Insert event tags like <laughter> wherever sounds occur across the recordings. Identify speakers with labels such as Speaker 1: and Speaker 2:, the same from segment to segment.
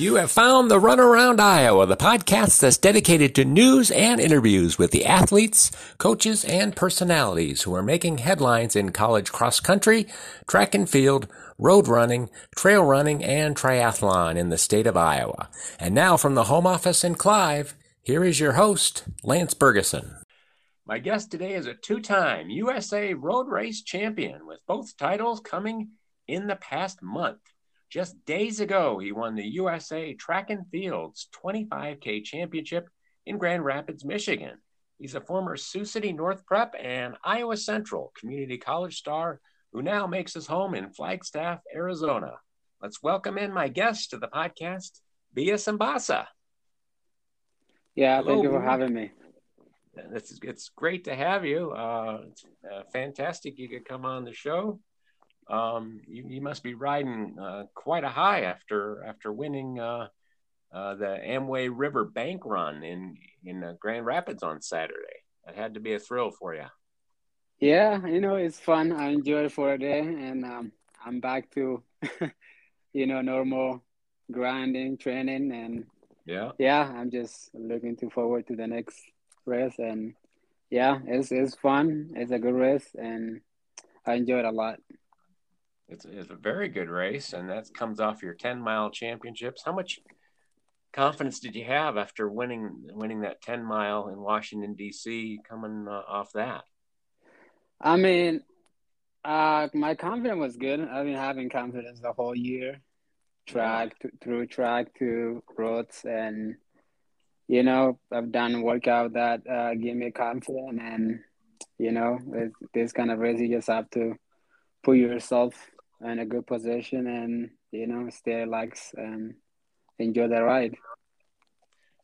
Speaker 1: You have found the Runaround Iowa, the podcast that's dedicated to news and interviews with the athletes, coaches, and personalities who are making headlines in college cross country, track and field, road running, trail running, and triathlon in the state of Iowa. And now from the home office in Clive, here is your host, Lance Bergeson. My guest today is a two time USA road race champion with both titles coming in the past month. Just days ago, he won the USA Track and Fields 25K Championship in Grand Rapids, Michigan. He's a former Sioux City North Prep and Iowa Central Community College star who now makes his home in Flagstaff, Arizona. Let's welcome in my guest to the podcast, Biya Simbassa.
Speaker 2: Yeah, Hello. thank you for having me.
Speaker 1: It's, it's great to have you. Uh, it's uh, fantastic you could come on the show um, you, you, must be riding uh, quite a high after after winning uh, uh, the Amway River Bank Run in in uh, Grand Rapids on Saturday. That had to be a thrill for you.
Speaker 2: Yeah, you know it's fun. I enjoyed it for a day, and um, I'm back to <laughs> you know normal grinding, training, and
Speaker 1: yeah,
Speaker 2: yeah. I'm just looking to forward to the next race, and yeah, it's it's fun. It's a good race, and I enjoyed it a lot.
Speaker 1: It's, it's a very good race, and that comes off your 10 mile championships. How much confidence did you have after winning winning that 10 mile in Washington D.C. coming uh, off that?
Speaker 2: I mean, uh, my confidence was good. I've been having confidence the whole year, track to, through track to roads, and you know I've done workout that uh, give me confidence, and you know this kind of race you just have to put yourself in a good position and you know stay relaxed and enjoy the ride.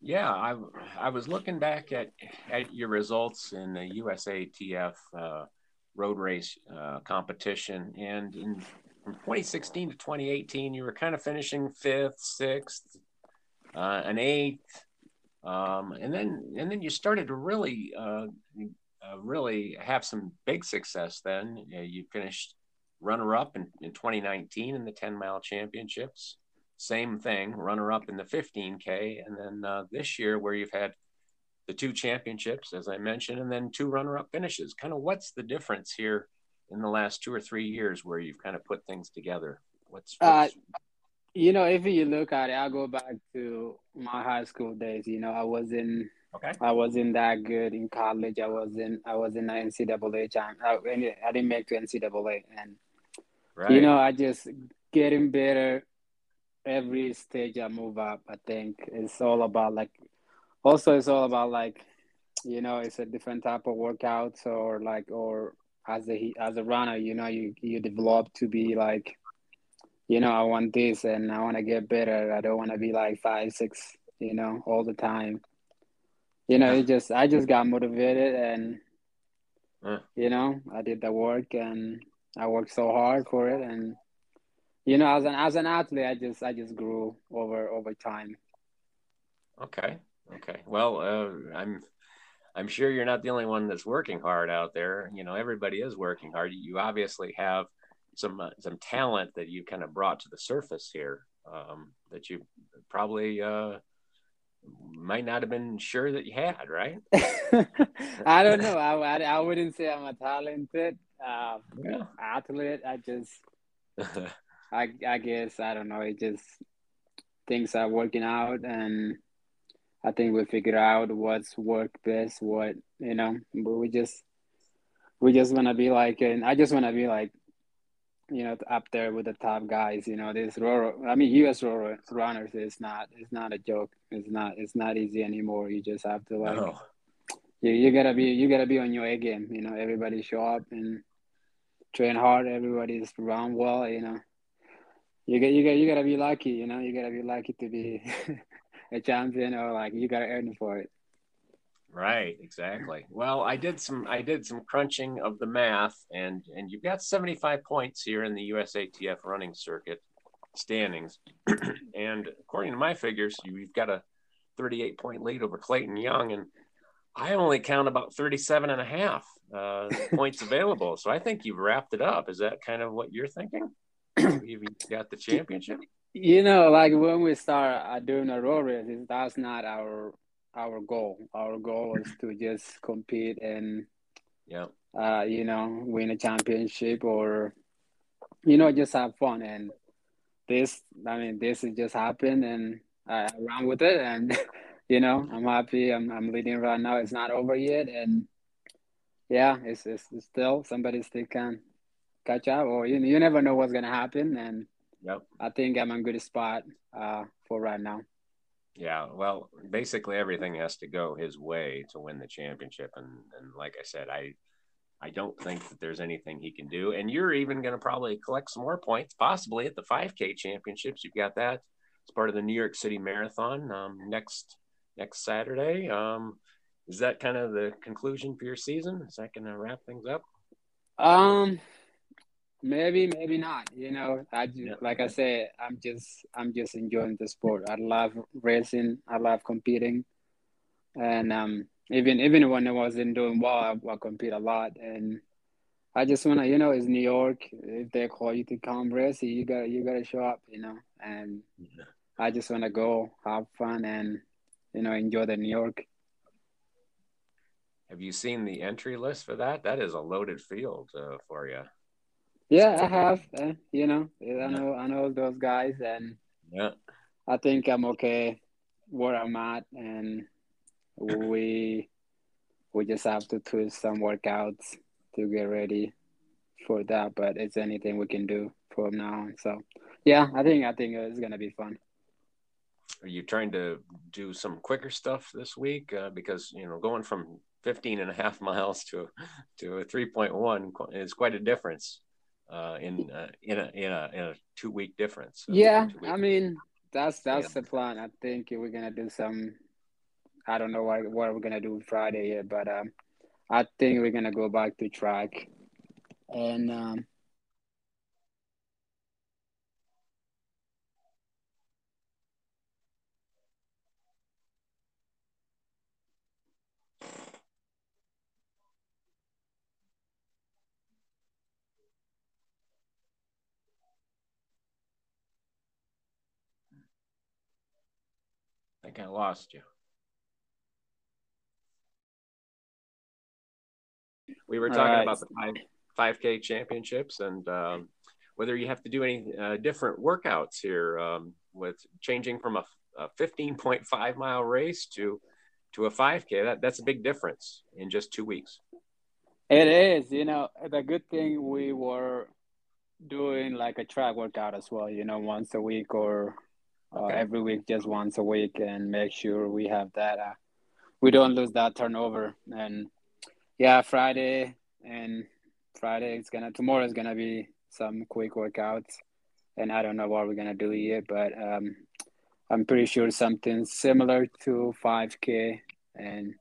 Speaker 1: Yeah, I I was looking back at at your results in the USATF uh, road race uh, competition, and in from 2016 to 2018, you were kind of finishing fifth, sixth, uh, an eighth, um, and then and then you started to really uh, uh, really have some big success. Then you finished runner up in, in 2019 in the 10 mile championships. Same thing, runner up in the 15K. And then uh, this year, where you've had the two championships, as I mentioned, and then two runner up finishes. Kind of what's the difference here in the last two or three years where you've kind of put things together? What's, uh, what's... Uh,
Speaker 2: you know, if you look at it, I'll go back to my high school days. You know, I was in
Speaker 1: Okay.
Speaker 2: I wasn't that good in college. I wasn't. I was in NCAA. I, I didn't make to NCAA, and Right. You know, I just getting better every stage I move up. I think it's all about like, also it's all about like, you know, it's a different type of workouts or like, or as a as a runner, you know, you you develop to be like, you know, I want this and I want to get better. I don't want to be like five, six, you know, all the time. You know, it just I just got motivated and, uh. you know, I did the work and I worked so hard for it, and you know, as an as an athlete, I just I just grew over over time.
Speaker 1: Okay, okay. Well, uh, I'm I'm sure you're not the only one that's working hard out there. You know, everybody is working hard. You obviously have some uh, some talent that you kind of brought to the surface here um, that you probably uh, might not have been sure that you had, right? <laughs>
Speaker 2: I don't know. I, I, I wouldn't say I'm a talented uh, yeah. athlete. I just, <laughs> I, I guess I don't know. It just things are working out, and I think we figure out what's work best. What you know, but we just, we just want to be like, and I just want to be like, you know, up there with the top guys. You know, this Roro. I mean, U.S. Roro runners is not. It's not a joke. It's not. It's not easy anymore. You just have to like. Oh you, you gotta be you gotta be on your A game. You know, everybody show up and train hard. Everybody's run well. You know, you get you got you gotta be lucky. You know, you gotta be lucky to be <laughs> a champion, or like you gotta earn for it.
Speaker 1: Right, exactly. Well, I did some I did some crunching of the math, and and you've got 75 points here in the USATF running circuit standings, <clears throat> and according to my figures, you've got a 38 point lead over Clayton Young, and I only count about 37 and a half uh, <laughs> points available. So I think you've wrapped it up. Is that kind of what you're thinking? <clears throat> You've got the championship?
Speaker 2: You know, like when we start uh, doing a road race, that's not our our goal. Our goal is to just compete and
Speaker 1: yeah,
Speaker 2: uh, you know, win a championship or you know just have fun. And this, I mean, this has just happened, and I ran with it, and <laughs> you know, I'm happy. I'm I'm leading right now. It's not over yet, and yeah, it's it's, it's still somebody still can catch up, or you you never know what's gonna happen, and
Speaker 1: yep.
Speaker 2: I think I'm in good spot uh, for right now.
Speaker 1: Yeah, well, basically everything has to go his way to win the championship, and and like I said, I I don't think that there's anything he can do. And you're even going to probably collect some more points, possibly at the 5K championships. You've got that. It's part of the New York City Marathon um, next next Saturday. Um, is that kind of the conclusion for your season? Is that going to wrap things up?
Speaker 2: Um, maybe, maybe not. You know, I just, yeah. like I said, I'm just I'm just enjoying the sport. I love racing. I love competing, and um, even even when I wasn't doing well, I, I compete a lot, and I just wanna, you know, it's New York. If they call you to come race, you gotta, you gotta show up, you know. And yeah. I just wanna go have fun and you know enjoy the New York.
Speaker 1: Have you seen the entry list for that? That is a loaded field uh, for you.
Speaker 2: Yeah, I have. Uh, you know, I know I know those guys, and
Speaker 1: yeah,
Speaker 2: I think I'm okay where I'm at, and we we just have to twist some workouts to get ready for that. But it's anything we can do from now on. So yeah, I think I think it's gonna be fun.
Speaker 1: Are you trying to do some quicker stuff this week? Uh, because you know, going from 15 and a half miles to to a 3.1 is quite a difference uh, in uh, in a in a in a two week difference.
Speaker 2: Yeah, I mean that's that's yeah. the plan. I think we're gonna do some I don't know what what we're gonna do Friday yet, but um, I think we're gonna go back to track, and um,
Speaker 1: think I lost you. We were talking right. about the five five k championships and um, whether you have to do any uh, different workouts here um, with changing from a, a 15.5 mile race to to a 5k. That that's a big difference in just two weeks.
Speaker 2: It is. You know, the good thing we were doing like a track workout as well. You know, once a week or uh, every week, just once a week, and make sure we have that. Uh, we don't lose that turnover and yeah, Friday and Friday it's gonna tomorrow is gonna be some quick workouts, and I don't know what we're gonna do yet, but um, I'm pretty sure something similar to 5K and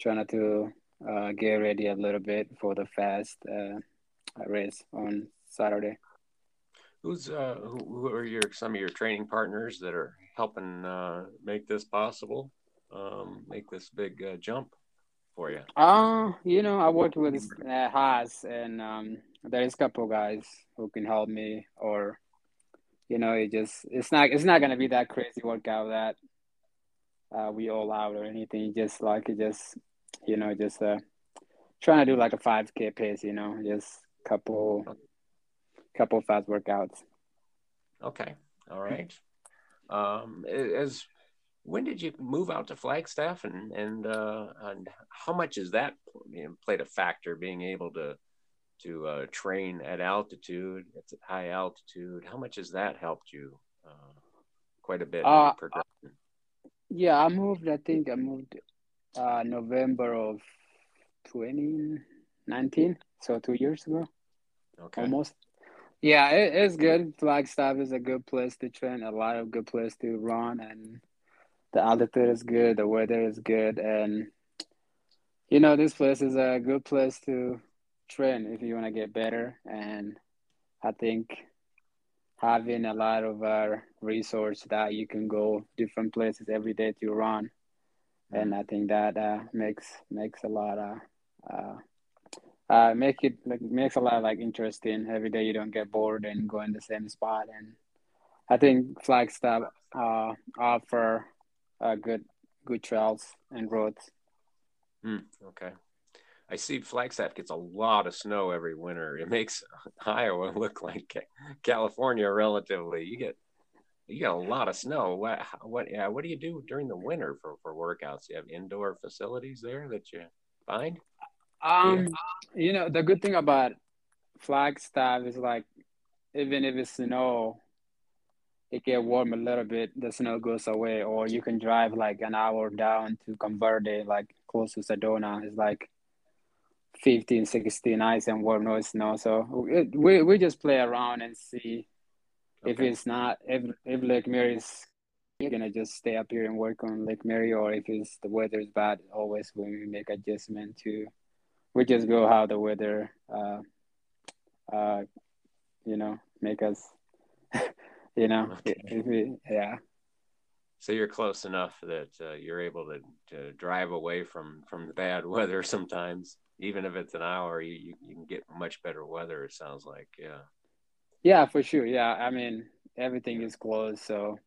Speaker 2: trying to uh, get ready a little bit for the fast uh, race on Saturday.
Speaker 1: Who's uh, who are your some of your training partners that are helping uh, make this possible, um, make this big uh, jump? for you?
Speaker 2: Uh, you know, I worked with uh, Haas, and um, there is a couple guys who can help me, or you know, it just it's not it's not gonna be that crazy workout that uh, we all out or anything. Just like it just you know, just uh, trying to do like a five k pace. You know, just couple couple of fast workouts.
Speaker 1: Okay, all right. Um, as when did you move out to Flagstaff, and and uh, and how much has that you know, played a factor being able to to uh, train at altitude, at high altitude? How much has that helped you? Uh, quite a bit.
Speaker 2: Uh, yeah, I moved. I think I moved uh, November of 2019, so two years ago.
Speaker 1: Okay.
Speaker 2: Almost. Yeah, it, it's good. Flagstaff is a good place to train. A lot of good place to run, and the altitude is good, the weather is good, and you know this place is a good place to train if you want to get better. And I think having a lot of uh, resource that you can go different places every day to run, and I think that uh, makes makes a lot of uh, uh, make it like makes a lot like interesting every day. You don't get bored and go in the same spot and I think Flagstaff uh, offer uh, good good trails and roads.
Speaker 1: Mm, okay. I see Flagstaff gets a lot of snow every winter. It makes <laughs> Iowa look like California relatively. You get you get a lot of snow. What what yeah, what do you do during the winter for, for workouts? You have indoor facilities there that you find?
Speaker 2: Um yeah. you know, the good thing about Flagstaff is like even if it's snow, it get warm a little bit, the snow goes away, or you can drive like an hour down to Camp Verde, like close to Sedona. It's like 15, 16 ice and warm, no snow. So it, we we just play around and see okay. if it's not if if Lake Mary is you're gonna just stay up here and work on Lake Mary, or if it's the weather is bad, always when we make adjustment to, we just go how the weather, uh, uh, you know, make us <laughs> you know, okay. yeah.
Speaker 1: So you're close enough that uh, you're able to, to drive away from from the bad <laughs> weather sometimes, even if it's an hour. You, you, you can get much better weather. It sounds like, yeah.
Speaker 2: Yeah, for sure. Yeah, I mean everything is closed, so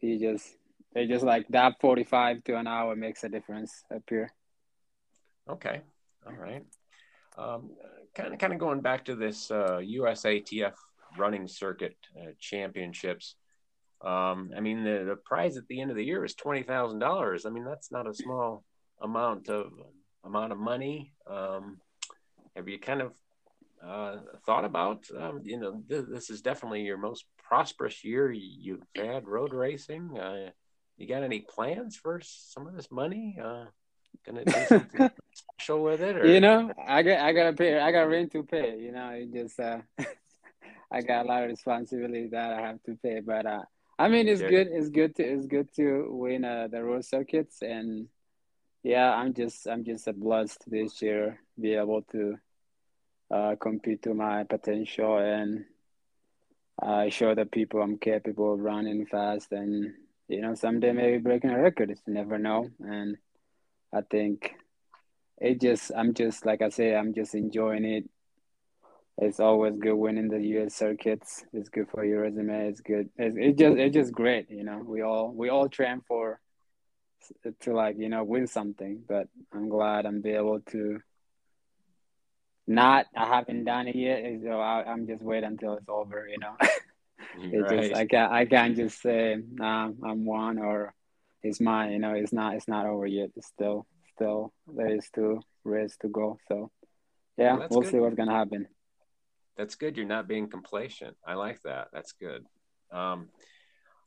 Speaker 2: you just they just like that forty five to an hour makes a difference up here.
Speaker 1: Okay, all right. Um, kind of kind of going back to this uh, USATF running circuit uh, championships. Um, I mean, the, the prize at the end of the year is twenty thousand dollars. I mean, that's not a small amount of amount of money. Um, have you kind of uh, thought about? Um, you know, th- this is definitely your most prosperous year you've had road racing. Uh, you got any plans for some of this money? Uh, gonna do something special with it? <laughs> Or?
Speaker 2: You know, I got I gotta pay. I got rent to pay. You know, it just uh, <laughs> I got a lot of responsibility that I have to pay. But uh, I mean, it's good. It's good to it's good to win uh, the road circuits, and yeah, I'm just I'm just a blessed this year be able to uh, compete to my potential and uh, show the people I'm capable of running fast, and you know, someday maybe breaking a record. You never know, and I think it just I'm just like I say I'm just enjoying it it's always good winning the U.S. circuits. It's good for your resume. It's good. It's it just it's just great. You know, we all we all train for to like you know win something. But I'm glad I'm be able to. Not I haven't done it yet. So I, am just wait until it's over. You know, <laughs> it's right. just I can't I can't just say nah I'm one or it's mine. You know, it's not it's not over yet. It's still still there is two races to go. So yeah, well, we'll good. see what's gonna happen
Speaker 1: that's good. You're not being complacent. I like that. That's good. Um,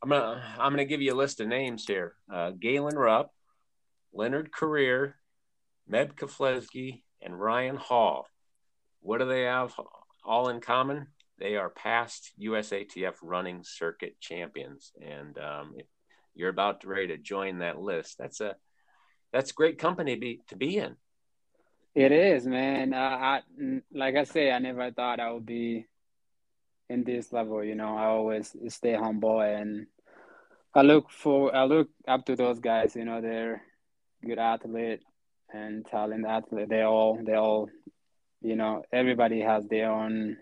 Speaker 1: I'm gonna I'm gonna give you a list of names here. Uh, Galen Rupp, Leonard Korir, Meb Keflezighi, and Ryan Hall. What do they have all in common? They are past USATF running circuit champions, and um, you're about to ready to join that list. That's a that's great company to be, to be in.
Speaker 2: It is, man. Uh, I like I say, I never thought I would be in this level. You know, I always stay humble and I look for I look up to those guys. You know, they're good athlete and talent athlete. They all they all, you know, everybody has their own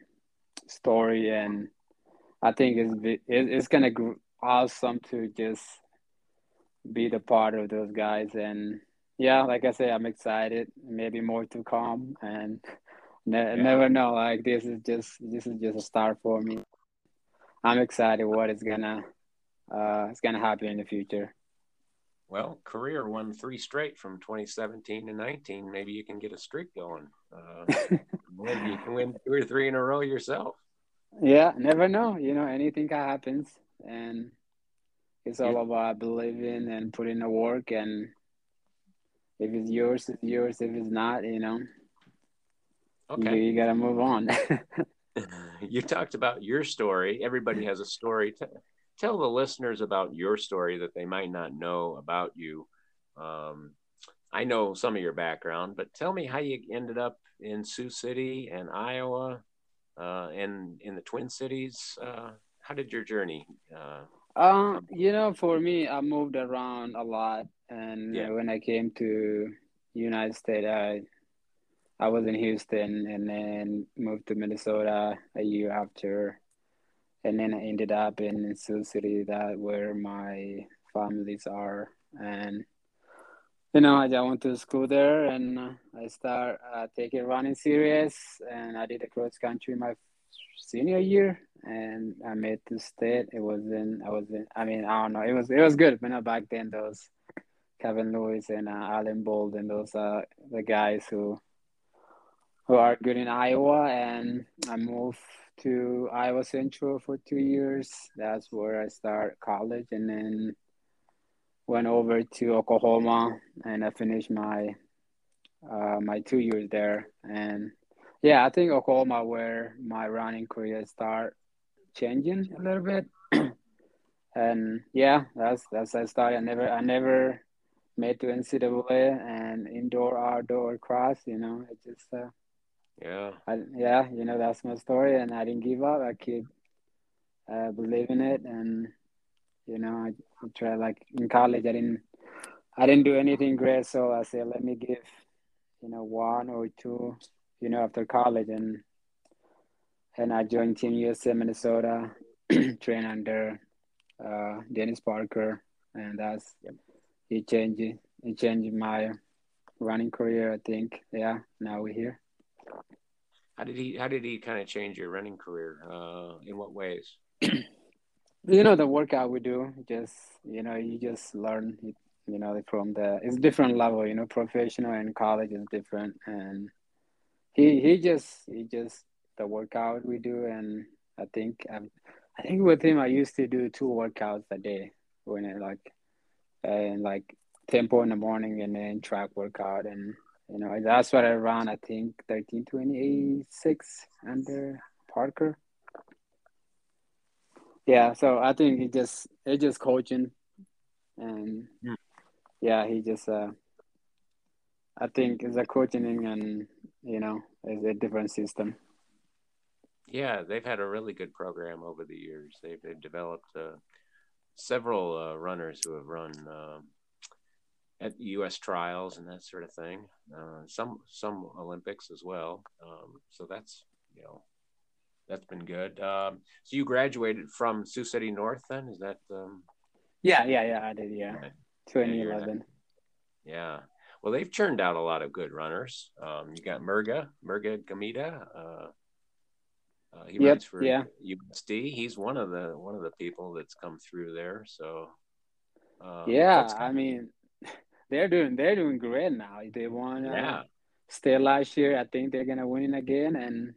Speaker 2: story, and I think it's it's gonna be awesome to just be the part of those guys and yeah, like I say, I'm excited. Maybe more to come, and <laughs> ne- yeah. never know. Like this is just this is just a start for me. I'm excited what is gonna uh it's gonna happen in the future.
Speaker 1: Well, Korir won three straight from 2017 to 19. Maybe you can get a streak going. Uh, <laughs> maybe you can win two or three in a row yourself.
Speaker 2: Yeah, never know. You know, anything happens, and it's all about believing and putting the work and if it's yours, it's yours. If it's not, you know, okay, you, you got to move on. <laughs> <laughs>
Speaker 1: you talked about your story. Everybody has a story. tell the listeners about your story that they might not know about you. Um, I know some of your background, but tell me how you ended up in Sioux City and Iowa, uh, and in the Twin Cities. Uh, how did your journey?
Speaker 2: Uh, um, you know, for me, I moved around a lot and yeah. when I came to United States, I I was in Houston and then moved to Minnesota a year after. and then I ended up in Sioux City, that where my families are, and you know, I went to school there, and I start uh, taking running serious, and I did a cross country my senior year, and I made the state. It was in, I was in, I mean, I don't know, it was it was good, but know, back then those Kevin Lewis and uh, Alan Bolt and those uh the guys who who are good in Iowa, and I moved to Iowa Central for two years. That's where I start college, and then went over to Oklahoma, and I finished my uh, my two years there. And yeah, I think Oklahoma where my running career start changing a little bit. <clears throat> and yeah, that's that's I started. I never I never made to NCAA and indoor outdoor cross. You know, it just uh,
Speaker 1: yeah.
Speaker 2: I, yeah, you know, that's my story. And I didn't give up. I keep uh, believing it. And, you know, I, I try like in college, I didn't, I didn't do anything great. So I said, let me give, you know, one or two, you know, after college. And, and I joined Team USA Minnesota, <clears throat> train under uh, Dennis Barker. And that's, he changed, it changed my running career, I think. Yeah, now we're here.
Speaker 1: How did he? How did he kind of change your running career? Uh, in what ways? <clears throat>
Speaker 2: you know the workout we do. Just you know, you just learn. You know, from the it's different level. You know, professional and college is different. And he he just he just the workout we do, and I think i I think with him I used to do two workouts a day when it like and like tempo in the morning and then track workout and you know, that's what I ran, I think, 1326 under Barker. Yeah, so I think he just he just coaching and mm. yeah, he just uh I think it's a coaching and you know, it's a different system.
Speaker 1: Yeah, they've had a really good program over the years. They've, they've developed uh, several uh, runners who have run um, at U.S. trials and that sort of thing. Uh, some some Olympics as well. Um, so that's you know that's been good. Um, so you graduated from Sioux City North, then? Is that? Um...
Speaker 2: Yeah, yeah, yeah. I did. Yeah, 2011.
Speaker 1: Yeah. Well, they've churned out a lot of good runners. Um, you got Murga, Murga Gamita. Uh, uh, he yep, runs for yeah. USD. He's one of the one of the people that's come through there. So
Speaker 2: um, yeah, I mean, <laughs> they're doing they're doing great now. They won uh, yeah. state last year. I think they're gonna win again, and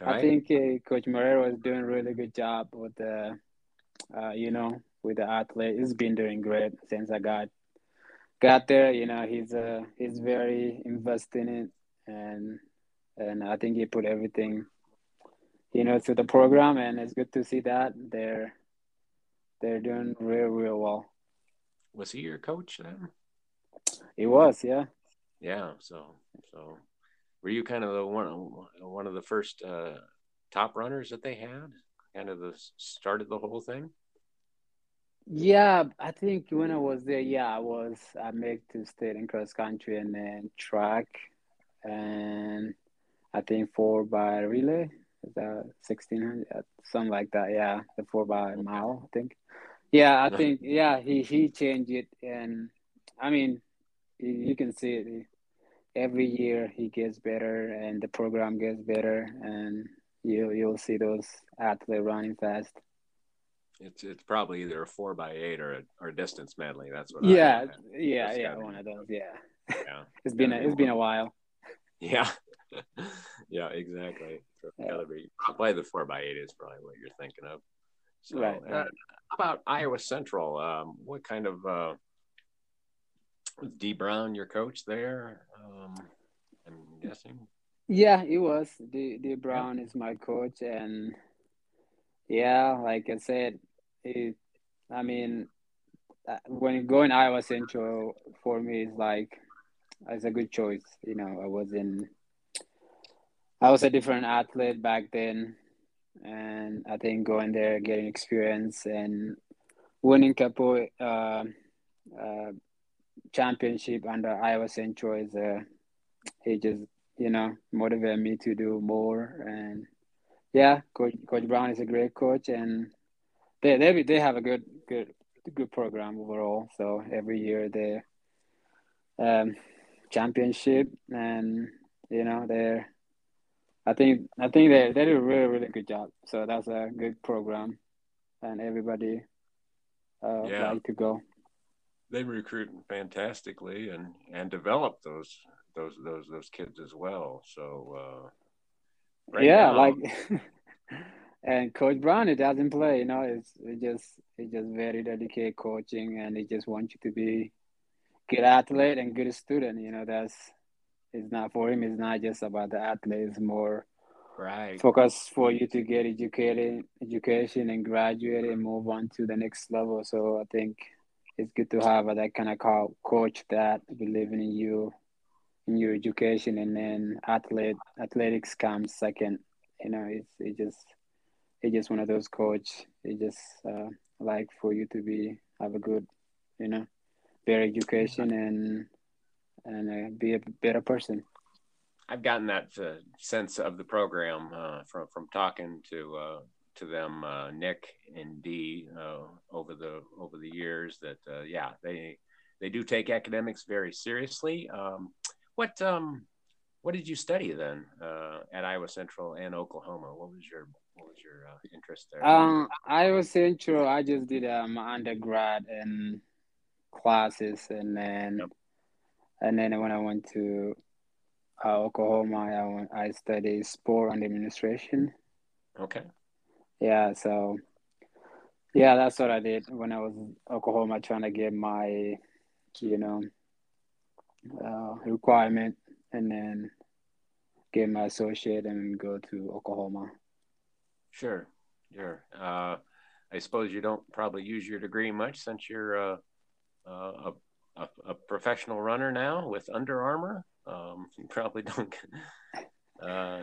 Speaker 2: right. I think uh, Coach Marrero is doing a really good job with the, uh, you know, with the athlete. He's been doing great since I got got there. You know, he's uh he's very invested in it, and and I think he put everything, you know, to the program, and it's good to see that they're they're doing real real well.
Speaker 1: Was he your coach then?
Speaker 2: He was, yeah.
Speaker 1: Yeah. So, so were you kind of the one one of the first uh, top runners that they had? Kind of the started the whole thing.
Speaker 2: Yeah, I think when I was there, yeah, I was. I made to state in cross country and then track, and I think four by relay. Is that sixteen hundred? Something like that. Yeah, the four by mile. I think. Yeah, I think. Yeah, he he changed it, and I mean, you can see it every year he gets better and the program gets better and you you'll see those athletes running fast.
Speaker 1: It's it's probably either a four by eight or a or a distance medley. That's what.
Speaker 2: I yeah, yeah, yeah. One of those. Yeah. Yeah. <laughs> it's been a, it's been a while.
Speaker 1: Yeah. <laughs> yeah, exactly. Yeah. Probably the four by eight is probably what you're thinking of. So, right. Uh, about Iowa Central? Um, what kind of uh, D Brown your coach there? Um, I'm guessing.
Speaker 2: Yeah, he was. D D Brown yeah. is my coach, and yeah, like I said, it. I mean, uh, when going Iowa Central for me is like, it's a good choice. You know, I was in. I was a different athlete back then, and I think going there, getting experience, and winning couple uh, uh, championship under Iowa Central is uh, he just you know motivated me to do more and yeah, Coach Coach Brown is a great coach, and they they they have a good good good program overall. So every year they um championship, and you know they're I think I think they they do a really really good job. So that's a good program, and everybody uh, yeah. like to go.
Speaker 1: They recruit fantastically and and develop those those those those kids as well. So uh,
Speaker 2: right yeah, now, like <laughs> and Coach Brown, it doesn't play. You know, it's it just it just very dedicated coaching, and he just wants you to be good athlete and good student. You know, that's it's not for him. It's not just about the athlete. It's more
Speaker 1: right
Speaker 2: focus for you to get educated, education, and graduate and move on to the next level. So I think it's good to have that kind of coach that believe in you, in your education, and then athlete athletics comes second. You know, it's it just it's just one of those coach. It just uh, like for you to be have a good, you know, better education and and uh, be a better person.
Speaker 1: I've gotten that uh, sense of the program uh, from from talking to uh, to them, uh, Nick and Dee, over the over the years. That yeah, they they do take academics very seriously. Um, what um, what did you study then at Iowa Central and Oklahoma? What was your what was your interest there?
Speaker 2: Um, Iowa Central, I just did um undergrad and classes, and then yep and then when I went to uh, Oklahoma, I went, I studied sport and administration.
Speaker 1: Okay.
Speaker 2: Yeah, so yeah, that's what I did when I was in Oklahoma, trying to get my, you know, uh, requirement, and then get my associate and go to Oklahoma.
Speaker 1: Sure, sure. Uh, I suppose you don't probably use your degree much since you're uh, uh a a, a professional runner now with Under Armour. Um, <laughs> you probably don't. Uh,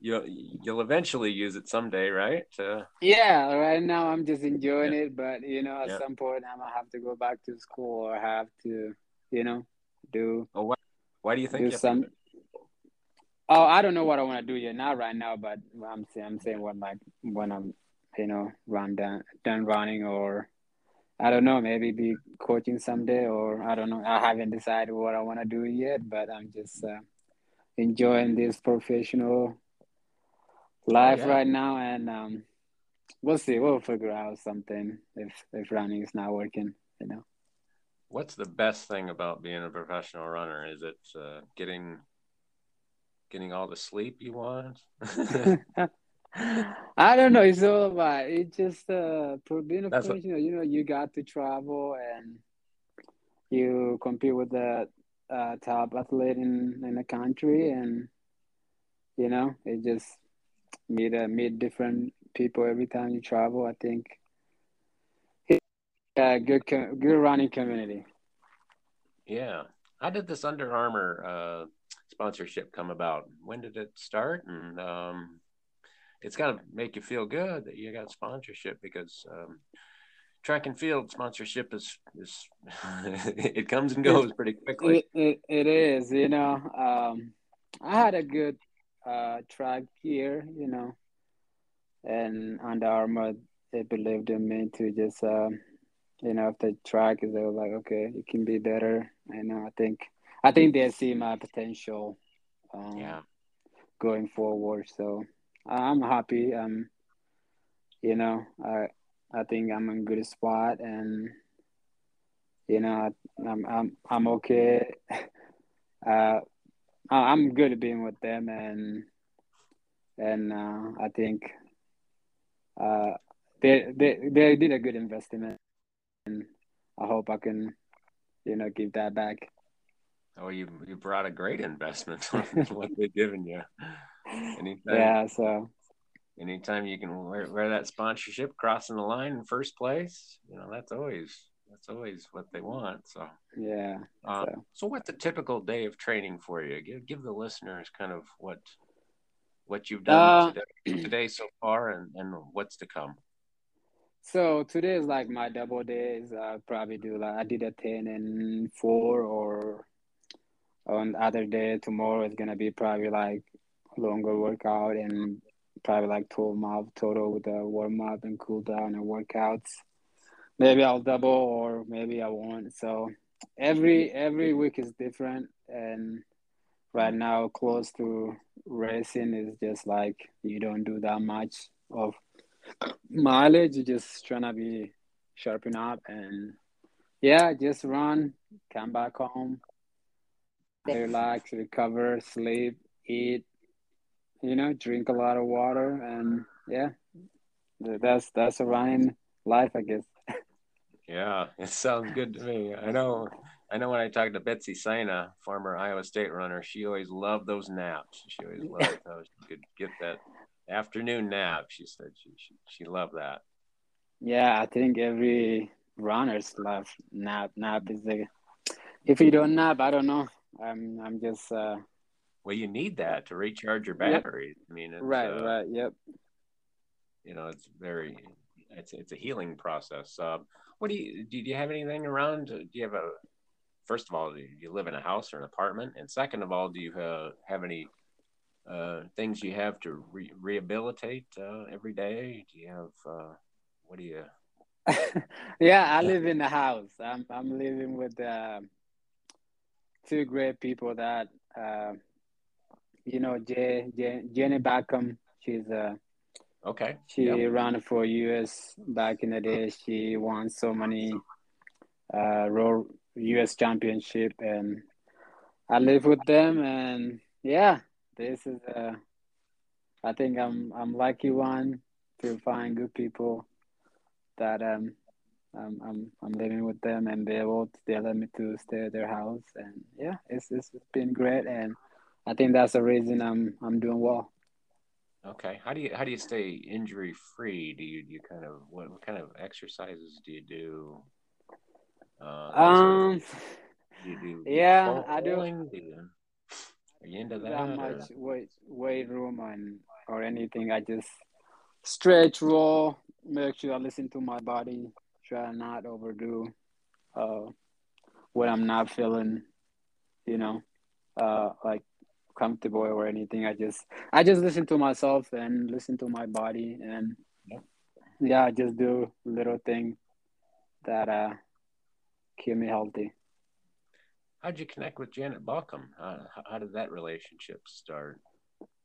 Speaker 1: you'll you'll eventually use it someday, right? Uh,
Speaker 2: yeah. Right now, I'm just enjoying yeah. it, but you know, at yeah. some point, I'm gonna have to go back to school or have to, you know, do.
Speaker 1: Oh, why, why do you think do you some?
Speaker 2: Oh, I don't know what I want to do yet. Not right now, but I'm saying I'm saying what like when I'm, you know, run done done running or I don't know, maybe be coaching someday, or I don't know. I haven't decided what I want to do yet, but I'm just uh, enjoying this professional life yeah. right now, and um, we'll see. We'll figure out something if if running is not working. You know.
Speaker 1: What's the best thing about being a professional runner? Is it uh, getting getting all the sleep you want? <laughs>
Speaker 2: I don't know. It's all about it. Just uh, for being a That's professional. You know, you got to travel and you compete with the uh, top athlete in in the country, and you know, it just meet uh, meet different people every time you travel. I think it's a good good running community.
Speaker 1: Yeah. How did this Under Armour uh, sponsorship come about? When did it start? And um, it's got to make you feel good that you got sponsorship because um, track and field sponsorship is is <laughs> it comes and goes pretty quickly.
Speaker 2: It, it, it is, you know. Um, I had a good uh, track year, you know, and Under Armour they believed in me to just, um, you know, if the track is, they were like, okay, it can be better. You know, I think I think they see my potential. Um, yeah. Going forward, so I'm happy. Um, you know, I I think I'm in good spot, and you know, I'm I'm I'm okay. <laughs> Uh, I'm good at being with them, and and uh, I think uh, they they they did a good investment, and I hope I can, you know, give that back.
Speaker 1: Oh, you you brought a great investment <laughs> <laughs> what they've given you.
Speaker 2: Anytime, yeah. So
Speaker 1: anytime you can wear, wear that sponsorship crossing the line in first place, you know that's always that's always what they want. So
Speaker 2: yeah. Uh,
Speaker 1: so. so what's a typical day of training for you? Give give the listeners kind of what what you've done uh, today, <clears throat> today so far and, and what's to come.
Speaker 2: So today is like my double days. I probably do like I did a ten and four, or on other day tomorrow is gonna be probably like longer workout and probably like 12 miles total with a warm up and cool down and workouts. Maybe I'll double or maybe I won't. So every every week is different and right now close to racing is just like you don't do that much of mileage. You're just trying to be sharpen up and yeah, just run, come back home, relax, recover, sleep, eat, you know, drink a lot of water and yeah. That's that's a running life I guess.
Speaker 1: Yeah, <laughs> it sounds good to me. I know I know when I talked to Betsy Saina, former Iowa State runner, she always loved those naps. She always loved how she could get that afternoon nap. She said she she, she loved that.
Speaker 2: Yeah, I think every runner's love nap. Nap is the if you don't nap, I don't know. I'm I'm just. Uh,
Speaker 1: well, you need that to recharge your batteries. Yep. I mean,
Speaker 2: right, uh, right, yep.
Speaker 1: You know, it's very, it's it's a healing process. Uh, what do you do? You have anything around? Do you have a first of all, do you live in a house or an apartment? And second of all, do you uh, have any uh, things you have to re- rehabilitate uh, every day? Do you have uh, what do you? <laughs>
Speaker 2: yeah, I live in a house. I'm I'm living with uh, two great people that uh, you know, Jay, Jay, Janet Bawcom. She's a
Speaker 1: okay.
Speaker 2: She yep. ran for US back in the day. She won so many uh, U.S. Championship, and I live with them. And yeah, this is uh, I think I'm I'm lucky one to find good people that um I'm I'm I'm living with them, and they able they allow me to stay at their house, and yeah, it's it's been great, and I think that's the reason I'm I'm doing well.
Speaker 1: Okay, how do you how do you stay injury free? Do you do you kind of what, what kind of exercises do you do?
Speaker 2: Uh, um, you do yeah, I do. do you,
Speaker 1: are you into that?
Speaker 2: Not much weight weight room and or anything. I just stretch, roll, make sure I listen to my body, try not overdo uh, when I'm not feeling, you know, uh, like comfortable or anything. I just I just listen to myself and listen to my body and yeah, yeah I just do little thing that uh keep me healthy.
Speaker 1: How'd you connect with Janet Bawcom? Uh, how did that relationship start?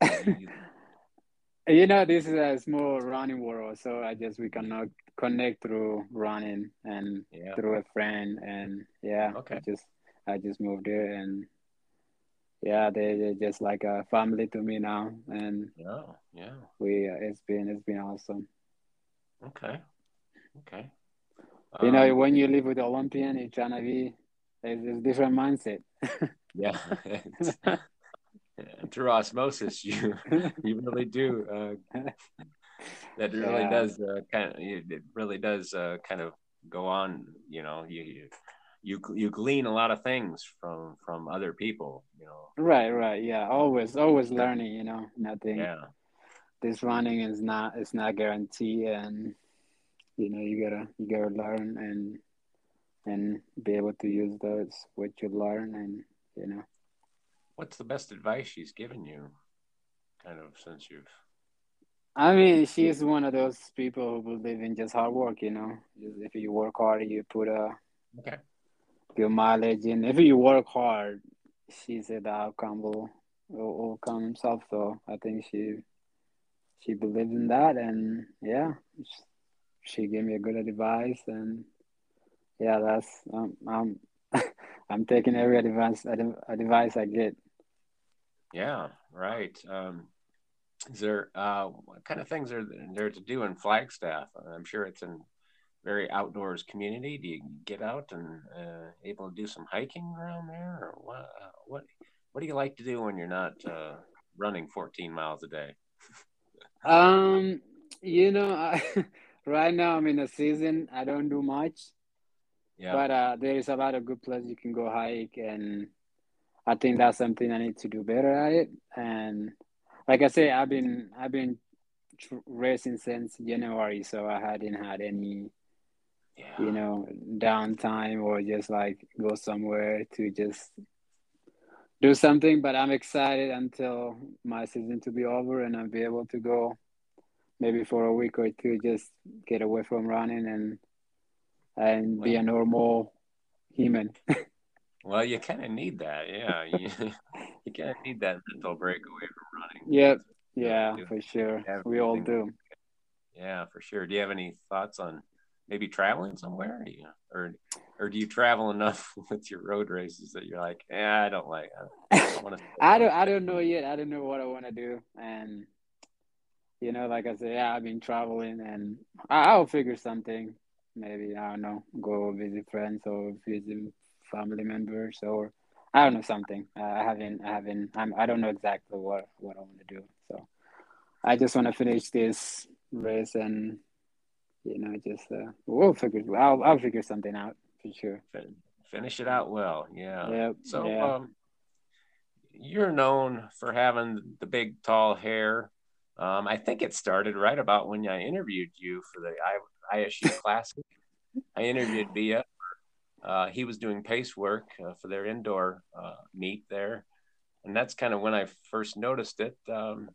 Speaker 1: <laughs>
Speaker 2: you know, this is a small running world, so I just we cannot connect through running and yeah. through a friend, and yeah, okay. I just I just moved there, and yeah, they they're just like a family to me now, and
Speaker 1: yeah, yeah,
Speaker 2: we uh, it's been it's been awesome.
Speaker 1: Okay, okay.
Speaker 2: You know, um, when you live with Olympian, it's gonna be it's a different mindset.
Speaker 1: yeah. <laughs> <laughs> <laughs> Through osmosis, you <laughs> you really do. Uh, that really yeah. does uh, kind of it really does uh, kind of go on. You know, you you you glean a lot of things from from other people. You know.
Speaker 2: Right, right, yeah. Always, always learning. You know, nothing.
Speaker 1: Yeah.
Speaker 2: This running is not it's not guaranteed, and you know you gotta you gotta learn and and be able to use those what you learn and you know
Speaker 1: what's the best advice she's given you kind of since you've
Speaker 2: i mean she's one of those people who believe in just hard work you know? If you work hard you put a
Speaker 1: okay.
Speaker 2: good mileage in if you work hard she said the outcome will will, come himself so i think she she believes in that and yeah she gave me a good advice and yeah that's um, i'm <laughs> i'm taking every advice advice i get
Speaker 1: yeah right um is there uh what kind of things are there to do in flagstaff i'm sure it's a very outdoors community do you get out and uh, able to do some hiking around there or what uh, what what do you like to do when you're not uh, running 14 miles a day <laughs>
Speaker 2: um you know I, <laughs> right now I'm in a season. I don't do much. Yeah. But uh, there is a lot of good places you can go hike, and I think that's something I need to do better at it. And like I say, I've been I've been racing since January, so I hadn't had any, yeah. you know, downtime or just like go somewhere to just do something. But I'm excited until my season to be over and I'll be able to go maybe for a week or two, just get away from running and and be a normal human. <laughs>
Speaker 1: well, you kind of need that, yeah. <laughs> You, you kind of need that mental break away from running.
Speaker 2: Yep. Yeah, for sure. We all do.
Speaker 1: Yeah, for sure. Do you have any thoughts on maybe traveling somewhere, or or do you travel enough <laughs> with your road races that you're like, yeah, I don't like.
Speaker 2: I don't, <laughs> I don't, I don't know yet. I don't know what I want to do, and you know, like I said, yeah, I've been traveling, and I'll figure something. Maybe I don't know, go visit friends or visit family members, or I don't know something. Uh, I haven't, I haven't, I'm, I don't know exactly what what I want to do. So I just want to finish this race and you know just uh, we'll figure. I'll I'll figure something out for sure.
Speaker 1: Finish it out well, yeah.
Speaker 2: Yep.
Speaker 1: So
Speaker 2: yeah.
Speaker 1: Um, you're known for having the big tall hair. Um, I think it started right about when I interviewed you for the ISU Classic. <laughs> I interviewed Biya. Uh, he was doing pace work uh, for their indoor uh, meet there, and that's kind of when I first noticed it. Um,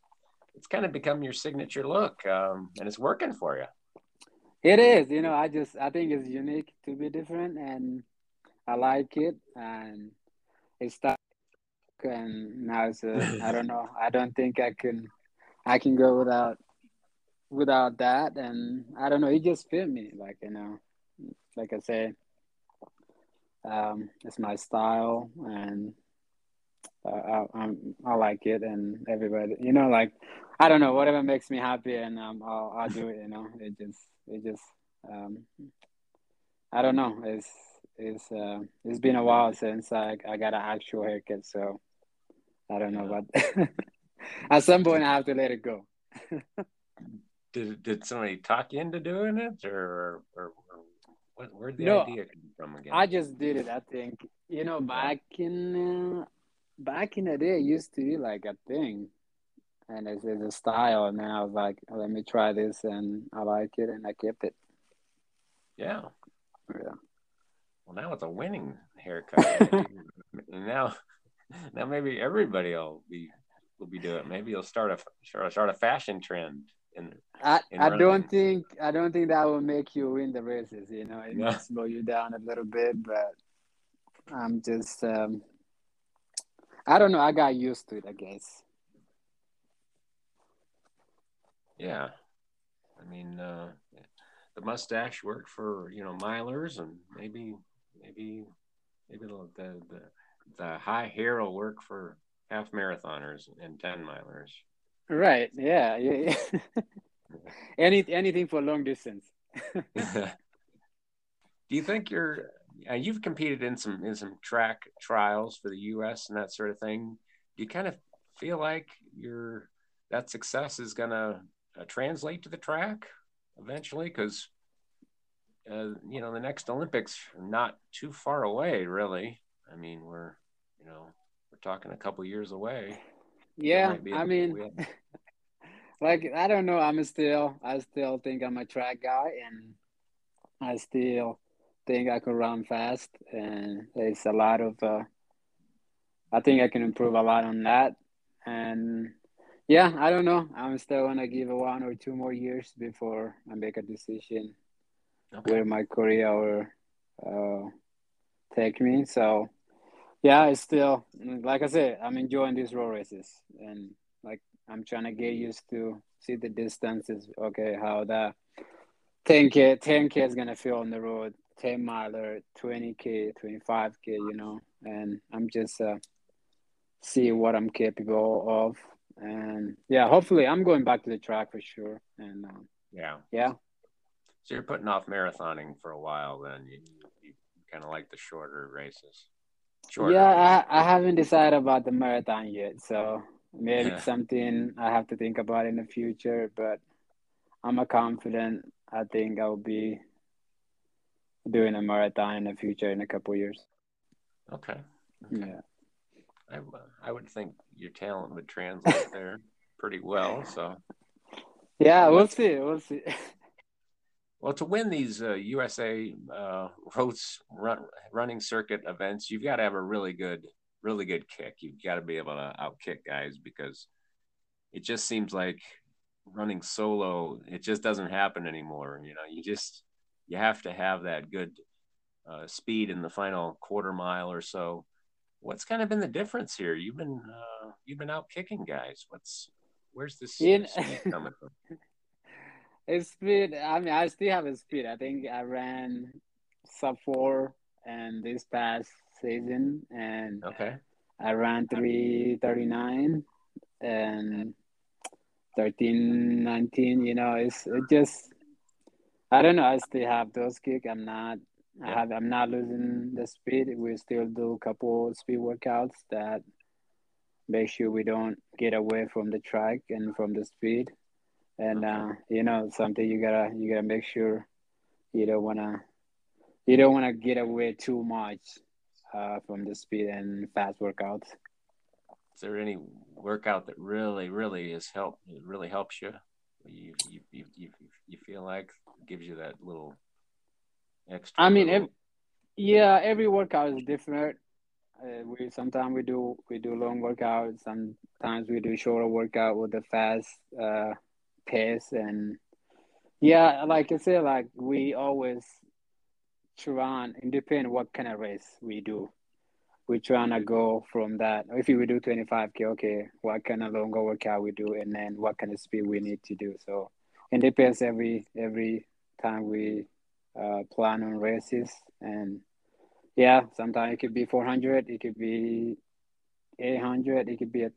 Speaker 1: it's kind of become your signature look, um, and it's working for you.
Speaker 2: It is, you know. I just I think it's unique to be different, and I like it, and it's stuck. And now it's a, <laughs> I don't know. I don't think I can I can go without without that, and I don't know. It just fit me, like you know, like I say, um, it's my style, and uh, I, I'm, I like it, and everybody, you know, like I don't know, whatever makes me happy, and um, I'll, I'll do it. You know, it just, it just, um, I don't know. It's, it's, uh, it's been a while since I, I got an actual haircut, so I don't know, but <laughs> at some point I have to let it go. <laughs>
Speaker 1: did did somebody talk you into doing it, or or, or what, where'd the no, idea come from again?
Speaker 2: I just did it. I think you know back in uh, back in the day, it used to be like a thing, and it's, it's a style. And then I was like, let me try this, and I like it, and I kept it.
Speaker 1: Yeah.
Speaker 2: Yeah.
Speaker 1: Well, now it's a winning haircut. <laughs> now, now maybe everybody will be will be doing. Maybe you'll start a start a, start a fashion trend. In,
Speaker 2: I, in I don't think I don't think that will make you win the races. You know, it yeah. might slow you down a little bit, but I'm just um, I don't know. I got used to it, I guess.
Speaker 1: Yeah, I mean, uh, the mustache worked for you know milers, and maybe maybe maybe the the the high hair will work for half marathoners and 10 milers.
Speaker 2: Right. Yeah. yeah. <laughs> Any anything for long distance. <laughs> <laughs>
Speaker 1: Do you think you're uh, you've competed in some in some track trials for the U.S. and that sort of thing? Do you kind of feel like your that success is going to uh, translate to the track eventually? Because uh, you know the next Olympics are not too far away, really. I mean, we're you know we're talking a couple years away.
Speaker 2: Yeah, I mean, like I don't know. I'm still, I still think I'm a track guy, and I still think I could run fast, and there's a lot of. Uh, I think I can improve a lot on that, and yeah, I don't know. I'm still gonna give one or two more years before I make a decision okay. where my career will uh, take me. So yeah, it's still like I said, I'm enjoying these road races, and like I'm trying to get used to see the distances. Okay, how that 10k, 10k is gonna feel on the road, 10 miler, 20k, 25k, you know, and I'm just uh, see what I'm capable of, and yeah, hopefully I'm going back to the track for sure, and um,
Speaker 1: yeah,
Speaker 2: yeah.
Speaker 1: So you're putting off marathoning for a while, then you, you kind of like the shorter races.
Speaker 2: Sure. Yeah, I, I haven't decided about the marathon yet, so maybe yeah. something I have to think about in the future. But I'm a confident. I think I'll be doing a marathon in the future in a couple years.
Speaker 1: Okay.
Speaker 2: okay. Yeah.
Speaker 1: I, I would think your talent would translate <laughs> there pretty well. So.
Speaker 2: Yeah, we'll see. We'll see.
Speaker 1: Well, to win these uh, USA uh, roads run, running circuit events, you've got to have a really good, really good kick. You've got to be able to outkick guys because it just seems like running solo, it just doesn't happen anymore. You know, you just you have to have that good uh, speed in the final quarter mile or so. What's kind of been the difference here? You've been uh, you've been out kicking guys. What's where's this speed coming from? <laughs>
Speaker 2: It's speed. I mean, I still have a speed. I think I ran sub four and this past season, and
Speaker 1: okay,
Speaker 2: I ran three thirty nine and 13, 19, You know, it's it just I don't know. I still have those kick. I'm not. I have. I'm not losing the speed. We still do a couple speed workouts that make sure we don't get away from the track and from the speed. And uh, you know, something you gotta you gotta make sure you don't wanna you don't wanna get away too much uh, from the speed and fast workouts.
Speaker 1: Is there any workout that really, really is help? It really helps you. You you you you, you feel like gives you that little extra.
Speaker 2: I mean, little... every, yeah, every workout is different. Uh, we sometimes we do we do long workouts. Sometimes we do shorter workout with the fast uh, pace, and yeah, like I said, like we always try and independent what kind of race we do we're trying go from that. If we do 25K, okay, what kind of longer workout we do, and then what kind of speed we need to do. So it depends every every time we uh, plan on races. And yeah, sometimes it could be 400, it could be 800, it could be a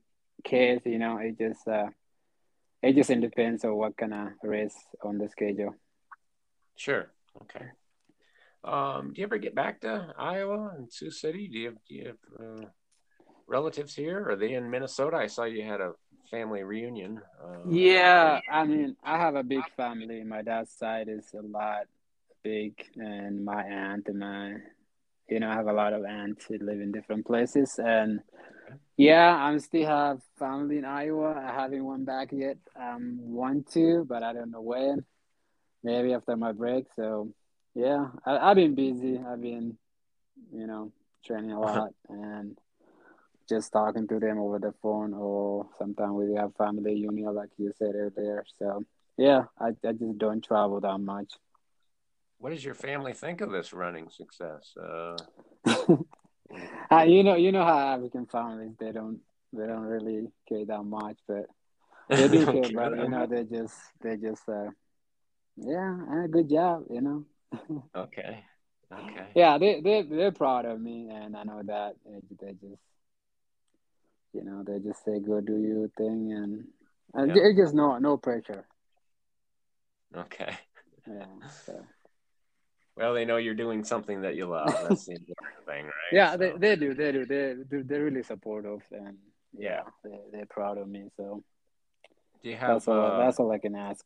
Speaker 2: case, you know, it just, uh, it just depends on what kind of race on the schedule.
Speaker 1: Sure. Okay. Um, do you ever get back to Iowa and Sioux City? Do you have, do you have uh, relatives here? Are they in Minnesota? I saw you had a family reunion.
Speaker 2: Uh, yeah, I mean, I have a big family. My dad's side is a lot big, and my aunt and my, you know, I have a lot of aunts who live in different places, and yeah, I'm still have family in Iowa. I haven't went back yet. Um, want to, but I don't know when. Maybe after my break. So yeah, I, have been busy. I've been, you know, training a lot and just talking to them over the phone, or sometimes we have family union, like you said earlier. So yeah, I, I just don't travel that much.
Speaker 1: What does your family think of this running success? Uh... <laughs>
Speaker 2: uh, you know, you know how African families they don't they don't really care that much, but they <laughs> do care. But you know, they just they just uh, yeah, good job, you know
Speaker 1: okay. Okay.
Speaker 2: Yeah, they they they're proud of me, and I know that they, they just, you know, they just say go do your thing, and and yeah. just no no pressure.
Speaker 1: Okay.
Speaker 2: Yeah. So.
Speaker 1: Well, they know you're doing something that you love. That's the important <laughs> thing, right?
Speaker 2: Yeah, so. they, they do. They do. They they're really supportive, and yeah, they they're proud of me. So.
Speaker 1: Do you have?
Speaker 2: That's all, uh, that's all I can ask.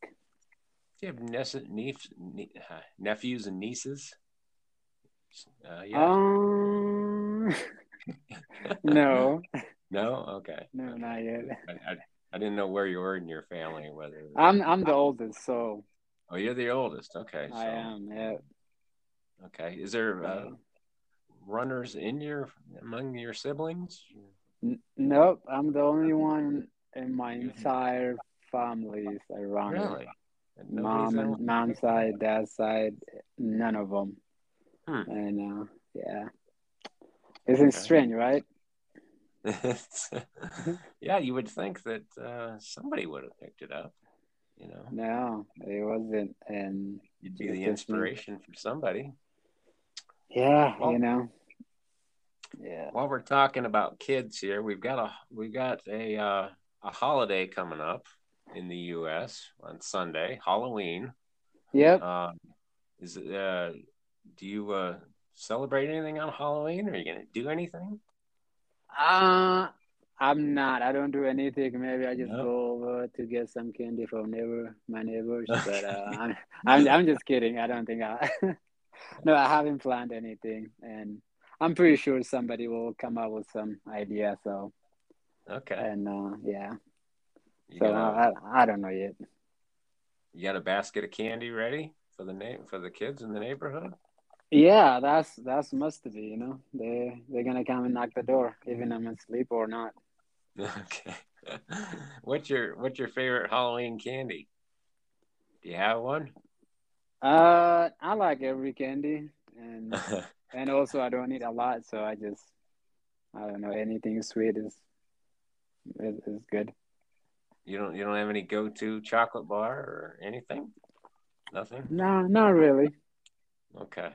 Speaker 1: Do you have nephews, uh, nephews and nieces?
Speaker 2: Uh, yeah. Um, <laughs> no. <laughs>
Speaker 1: no. Okay.
Speaker 2: No, not yet.
Speaker 1: I, I, I, didn't know where you were in your family. Whether
Speaker 2: I'm I'm the oldest, so.
Speaker 1: Oh, you're the oldest. Okay.
Speaker 2: I am. Yeah.
Speaker 1: Okay. Is there uh, runners in your among your siblings?
Speaker 2: N- nope. I'm the only one in my entire family is a runner.
Speaker 1: Really?
Speaker 2: Mom and mom side, dad side, none of them. Hmm. And uh, yeah, isn't okay. strange, right? <laughs>
Speaker 1: yeah, you would think that uh, somebody would have picked it up. You know,
Speaker 2: no, it wasn't, and
Speaker 1: you'd be the inspiration for somebody.
Speaker 2: Yeah, well, you know. Yeah.
Speaker 1: While we're talking about kids here, we've got a we've got a uh, a holiday coming up in the U.S. on Sunday, Halloween.
Speaker 2: Yep.
Speaker 1: Uh, is it? Uh, do you uh, celebrate anything on Halloween? Are you gonna do anything?
Speaker 2: Uh I'm not. I don't do anything. Maybe I just nope. go over to get some candy from neighbor, my neighbors. But uh, I'm, I'm, I'm just kidding. I don't think I. <laughs> no, I haven't planned anything, and I'm pretty sure somebody will come up with some idea. So.
Speaker 1: Okay.
Speaker 2: And uh, yeah, you so I, I don't know yet.
Speaker 1: You got a basket of candy ready for the name for the kids in the neighborhood?
Speaker 2: Yeah, that's that's must be. You know, they they're gonna come and knock the door, even I'm asleep or not. <laughs>
Speaker 1: Okay. what's your what's your favorite Halloween candy? Do you have one?
Speaker 2: Uh, I like every candy, and <laughs> and also I don't eat a lot, so I just I don't know anything sweet is is, is good.
Speaker 1: You don't you don't have any go to chocolate bar or anything? Nothing.
Speaker 2: No, not really.
Speaker 1: Okay.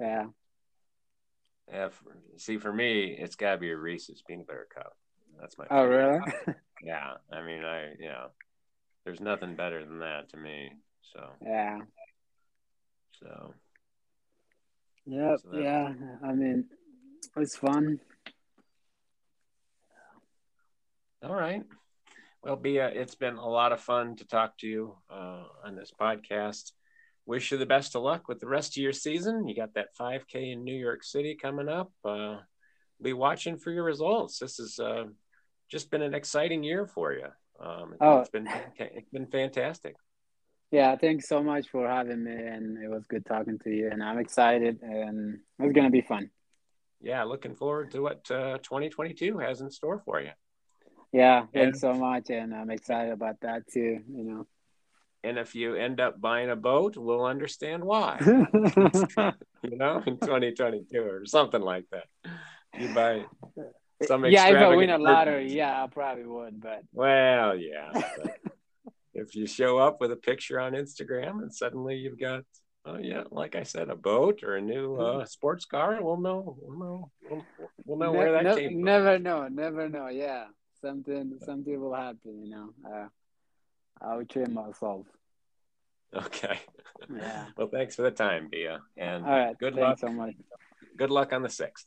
Speaker 2: Yeah.
Speaker 1: Yeah. For, see, for me, it's got to be a Reese's peanut butter cup. That's my.
Speaker 2: Oh, really? <laughs>
Speaker 1: yeah. I mean, I yeah. There's nothing better than that to me. So.
Speaker 2: Yeah.
Speaker 1: So.
Speaker 2: Yep. So yeah. I mean, it's fun.
Speaker 1: All right. Well, Biya, it's been a lot of fun to talk to you uh, on this podcast wish you the best of luck with the rest of your season. You got that 5K in New York City coming up. Uh, be watching for your results. This has uh, just been an exciting year for you. Um, oh. it's been it's been fantastic.
Speaker 2: Yeah, thanks so much for having me, and it was good talking to you. And I'm excited, and it's gonna be fun.
Speaker 1: Yeah, looking forward to what uh, 2022 has in store for you.
Speaker 2: Yeah, thanks and, so much, and I'm excited about that too. You know.
Speaker 1: And if you end up buying a boat, we'll understand why. <laughs> you know, in 2022 or something like that. You buy some
Speaker 2: Yeah, if I win a lottery, yeah, I probably would. But
Speaker 1: well, yeah. But if you show up with a picture on Instagram and suddenly you've got oh yeah, like I said, a boat or a new uh, sports car, we'll know. We'll know. We'll, we'll know ne- where that
Speaker 2: ne-
Speaker 1: came from.
Speaker 2: Never know. Never know. Yeah, something something will happen. You know. Uh, I'll train myself.
Speaker 1: Okay.
Speaker 2: Yeah. <laughs>
Speaker 1: well, thanks for the time, Biya, and
Speaker 2: all right.
Speaker 1: Good luck.
Speaker 2: so much.
Speaker 1: Good luck on the sixth.